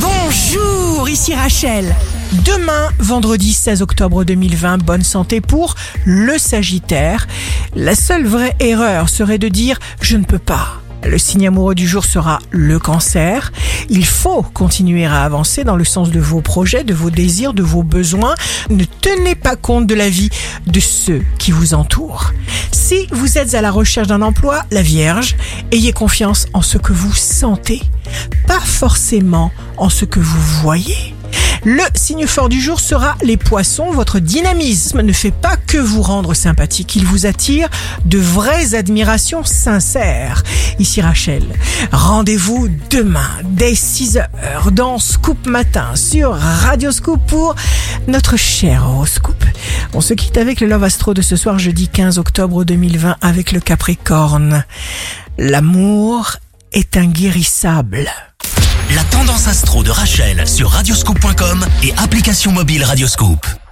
Bonjour, ici Rachel. Demain, vendredi 16 octobre 2020, bonne santé pour le Sagittaire. La seule vraie erreur serait de dire je ne peux pas. Le signe amoureux du jour sera le cancer. Il faut continuer à avancer dans le sens de vos projets, de vos désirs, de vos besoins. Ne tenez pas compte de la vie de ceux qui vous entourent. Si vous êtes à la recherche d'un emploi, la Vierge, ayez confiance en ce que vous sentez, pas forcément en ce que vous voyez. Le signe fort du jour sera les poissons. Votre dynamisme ne fait pas que vous rendre sympathique, il vous attire de vraies admirations sincères. Ici Rachel, rendez-vous demain dès 6h dans Scoop Matin sur Radio Scoop pour notre cher horoscope. On se quitte avec le Love Astro de ce soir jeudi 15 octobre 2020 avec le Capricorne. L'amour est inguérissable. Tendance astro de Rachel sur radioscope.com et application mobile Radioscope.